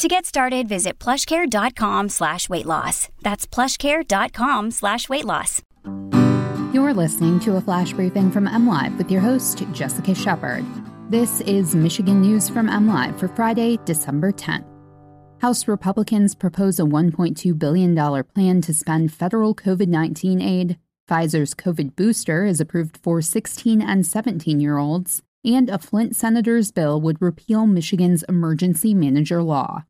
To get started, visit plushcare.com slash weight loss. That's plushcare.com slash weight loss. You're listening to a flash briefing from MLive with your host, Jessica Shepard. This is Michigan News from MLive for Friday, December 10th. House Republicans propose a $1.2 billion plan to spend federal COVID 19 aid. Pfizer's COVID booster is approved for 16 and 17 year olds and a Flint senator's bill would repeal Michigan's emergency manager law.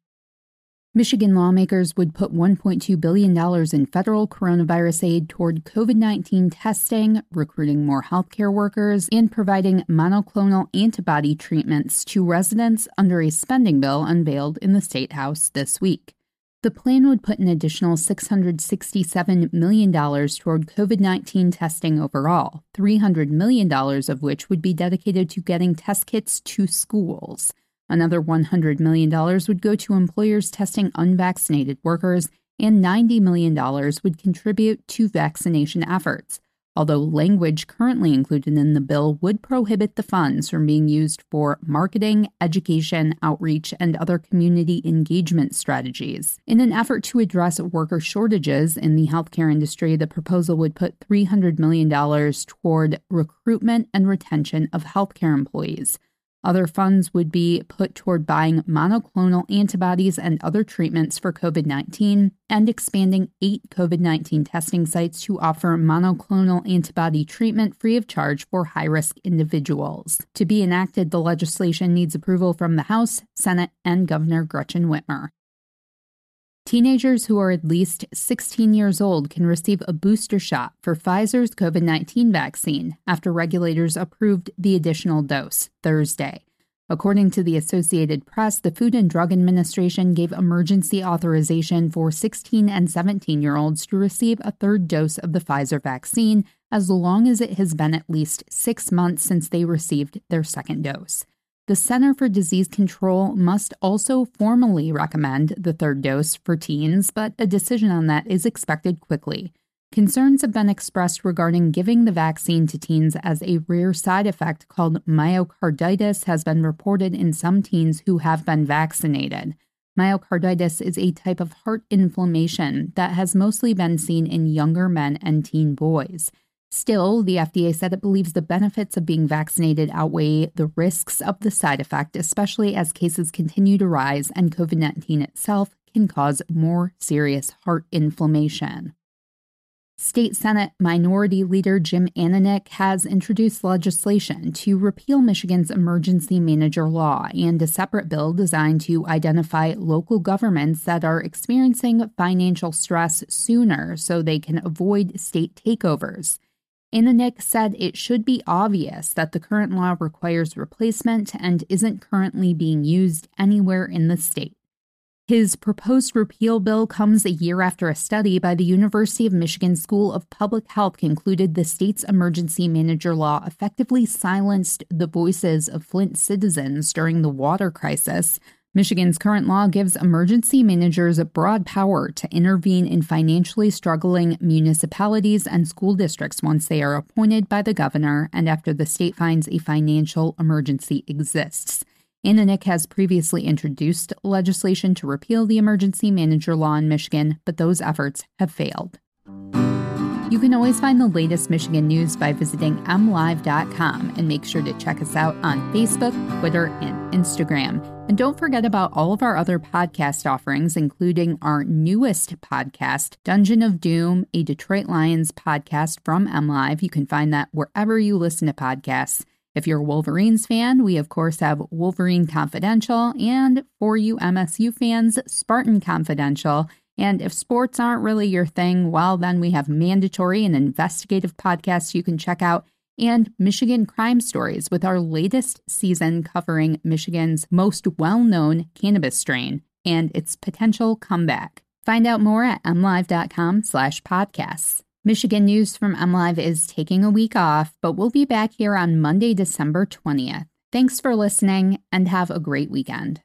Michigan lawmakers would put $1.2 billion in federal coronavirus aid toward COVID 19 testing, recruiting more healthcare workers, and providing monoclonal antibody treatments to residents under a spending bill unveiled in the State House this week. The plan would put an additional $667 million toward COVID 19 testing overall, $300 million of which would be dedicated to getting test kits to schools. Another $100 million would go to employers testing unvaccinated workers, and $90 million would contribute to vaccination efforts although language currently included in the bill would prohibit the funds from being used for marketing, education, outreach, and other community engagement strategies. In an effort to address worker shortages in the healthcare industry, the proposal would put $300 million toward recruitment and retention of healthcare employees. Other funds would be put toward buying monoclonal antibodies and other treatments for COVID 19 and expanding eight COVID 19 testing sites to offer monoclonal antibody treatment free of charge for high risk individuals. To be enacted, the legislation needs approval from the House, Senate, and Governor Gretchen Whitmer. Teenagers who are at least 16 years old can receive a booster shot for Pfizer's COVID 19 vaccine after regulators approved the additional dose Thursday. According to the Associated Press, the Food and Drug Administration gave emergency authorization for 16 and 17 year olds to receive a third dose of the Pfizer vaccine as long as it has been at least six months since they received their second dose. The Center for Disease Control must also formally recommend the third dose for teens, but a decision on that is expected quickly. Concerns have been expressed regarding giving the vaccine to teens as a rare side effect called myocarditis has been reported in some teens who have been vaccinated. Myocarditis is a type of heart inflammation that has mostly been seen in younger men and teen boys. Still, the FDA said it believes the benefits of being vaccinated outweigh the risks of the side effect, especially as cases continue to rise and COVID 19 itself can cause more serious heart inflammation. State Senate Minority Leader Jim Ananich has introduced legislation to repeal Michigan's emergency manager law and a separate bill designed to identify local governments that are experiencing financial stress sooner so they can avoid state takeovers. Ananich said it should be obvious that the current law requires replacement and isn't currently being used anywhere in the state. His proposed repeal bill comes a year after a study by the University of Michigan School of Public Health concluded the state's emergency manager law effectively silenced the voices of Flint citizens during the water crisis Michigan's current law gives emergency managers broad power to intervene in financially struggling municipalities and school districts once they are appointed by the governor and after the state finds a financial emergency exists. Ananich has previously introduced legislation to repeal the emergency manager law in Michigan, but those efforts have failed. You can always find the latest Michigan news by visiting mlive.com and make sure to check us out on Facebook, Twitter, and Instagram. And don't forget about all of our other podcast offerings, including our newest podcast, Dungeon of Doom, a Detroit Lions podcast from MLive. You can find that wherever you listen to podcasts. If you're a Wolverines fan, we of course have Wolverine Confidential, and for you MSU fans, Spartan Confidential. And if sports aren't really your thing, well, then we have mandatory and investigative podcasts you can check out and Michigan Crime Stories with our latest season covering Michigan's most well known cannabis strain and its potential comeback. Find out more at mlive.com slash podcasts. Michigan News from MLive is taking a week off, but we'll be back here on Monday, December 20th. Thanks for listening and have a great weekend.